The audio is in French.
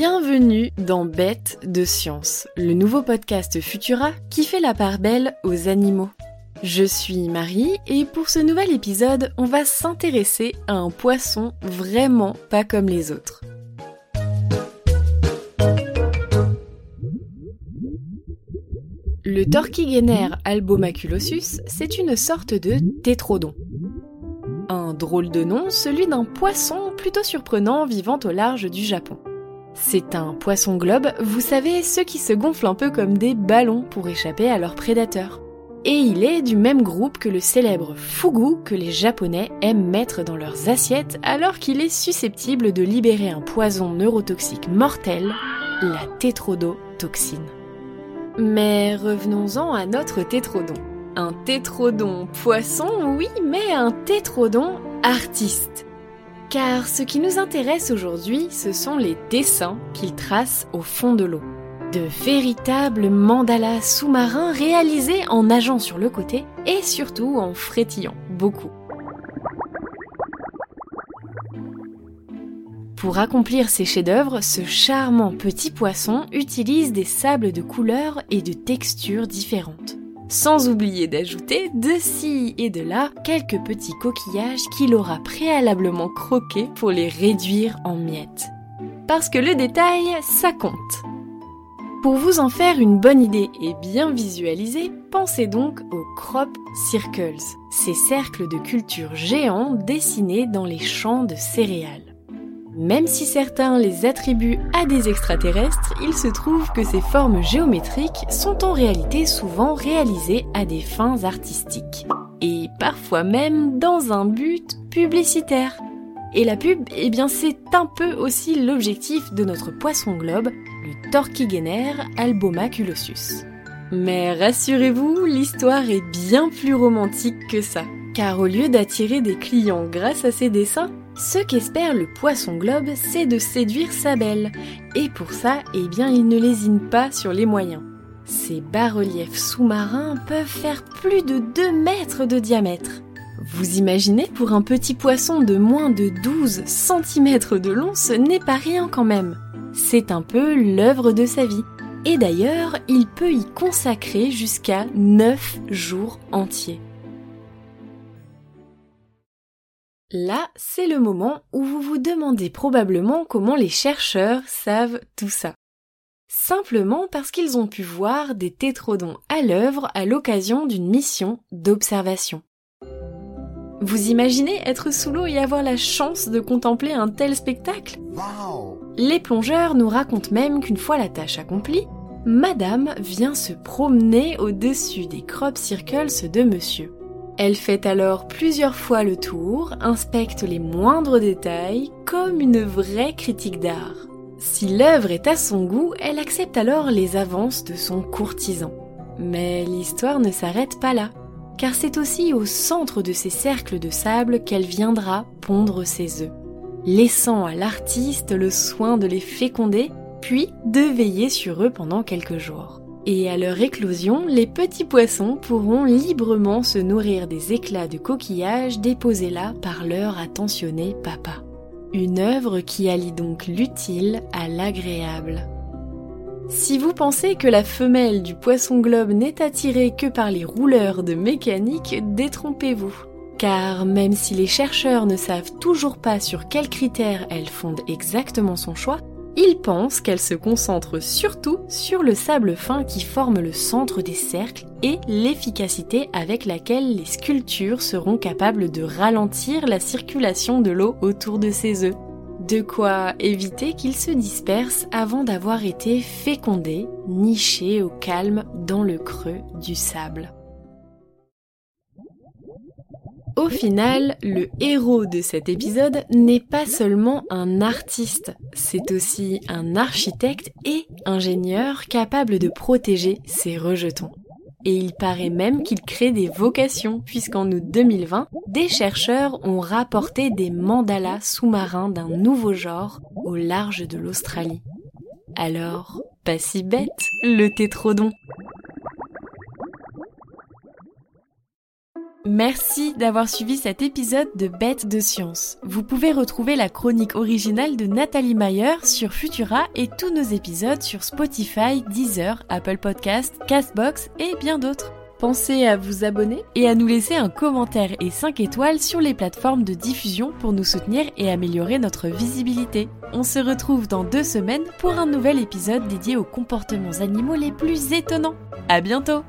Bienvenue dans Bête de Science, le nouveau podcast Futura qui fait la part belle aux animaux. Je suis Marie et pour ce nouvel épisode, on va s'intéresser à un poisson vraiment pas comme les autres. Le Torquigénaire albomaculosus, c'est une sorte de tétrodon. Un drôle de nom, celui d'un poisson plutôt surprenant vivant au large du Japon. C'est un poisson globe, vous savez, ceux qui se gonflent un peu comme des ballons pour échapper à leurs prédateurs. Et il est du même groupe que le célèbre fugu que les Japonais aiment mettre dans leurs assiettes alors qu'il est susceptible de libérer un poison neurotoxique mortel, la tétrodotoxine. Mais revenons-en à notre tétrodon. Un tétrodon poisson, oui, mais un tétrodon artiste. Car ce qui nous intéresse aujourd'hui, ce sont les dessins qu'il trace au fond de l'eau. De véritables mandalas sous-marins réalisés en nageant sur le côté et surtout en frétillant beaucoup. Pour accomplir ces chefs-d'œuvre, ce charmant petit poisson utilise des sables de couleurs et de textures différentes sans oublier d'ajouter de ci et de là quelques petits coquillages qu'il aura préalablement croqués pour les réduire en miettes. Parce que le détail, ça compte. Pour vous en faire une bonne idée et bien visualiser, pensez donc aux crop circles, ces cercles de culture géants dessinés dans les champs de céréales. Même si certains les attribuent à des extraterrestres, il se trouve que ces formes géométriques sont en réalité souvent réalisées à des fins artistiques. Et parfois même dans un but publicitaire. Et la pub, eh bien c'est un peu aussi l'objectif de notre poisson globe, le Torquigénaire albomaculosus. Mais rassurez-vous, l'histoire est bien plus romantique que ça. Car au lieu d'attirer des clients grâce à ses dessins, ce qu'espère le poisson globe, c'est de séduire sa belle. Et pour ça, eh bien, il ne lésine pas sur les moyens. Ces bas-reliefs sous-marins peuvent faire plus de 2 mètres de diamètre. Vous imaginez, pour un petit poisson de moins de 12 cm de long, ce n'est pas rien quand même. C'est un peu l'œuvre de sa vie. Et d'ailleurs, il peut y consacrer jusqu'à 9 jours entiers. Là, c'est le moment où vous vous demandez probablement comment les chercheurs savent tout ça. Simplement parce qu'ils ont pu voir des tétrodons à l'œuvre à l'occasion d'une mission d'observation. Vous imaginez être sous l'eau et avoir la chance de contempler un tel spectacle? Les plongeurs nous racontent même qu'une fois la tâche accomplie, Madame vient se promener au-dessus des crop circles de Monsieur. Elle fait alors plusieurs fois le tour, inspecte les moindres détails, comme une vraie critique d'art. Si l'œuvre est à son goût, elle accepte alors les avances de son courtisan. Mais l'histoire ne s'arrête pas là, car c'est aussi au centre de ces cercles de sable qu'elle viendra pondre ses œufs, laissant à l'artiste le soin de les féconder, puis de veiller sur eux pendant quelques jours et à leur éclosion, les petits poissons pourront librement se nourrir des éclats de coquillages déposés là par leur attentionné papa. Une œuvre qui allie donc l'utile à l'agréable. Si vous pensez que la femelle du poisson globe n'est attirée que par les rouleurs de mécanique, détrompez-vous. Car même si les chercheurs ne savent toujours pas sur quels critères elle fonde exactement son choix, il pense qu'elle se concentre surtout sur le sable fin qui forme le centre des cercles et l'efficacité avec laquelle les sculptures seront capables de ralentir la circulation de l'eau autour de ses œufs. De quoi éviter qu'ils se dispersent avant d'avoir été fécondés, nichés au calme dans le creux du sable. Au final, le héros de cet épisode n'est pas seulement un artiste, c'est aussi un architecte et ingénieur capable de protéger ses rejetons. Et il paraît même qu'il crée des vocations, puisqu'en août 2020, des chercheurs ont rapporté des mandalas sous-marins d'un nouveau genre au large de l'Australie. Alors, pas si bête, le tétrodon Merci d'avoir suivi cet épisode de Bêtes de Science. Vous pouvez retrouver la chronique originale de Nathalie Mayer sur Futura et tous nos épisodes sur Spotify, Deezer, Apple Podcast, Castbox et bien d'autres. Pensez à vous abonner et à nous laisser un commentaire et 5 étoiles sur les plateformes de diffusion pour nous soutenir et améliorer notre visibilité. On se retrouve dans deux semaines pour un nouvel épisode dédié aux comportements animaux les plus étonnants. À bientôt!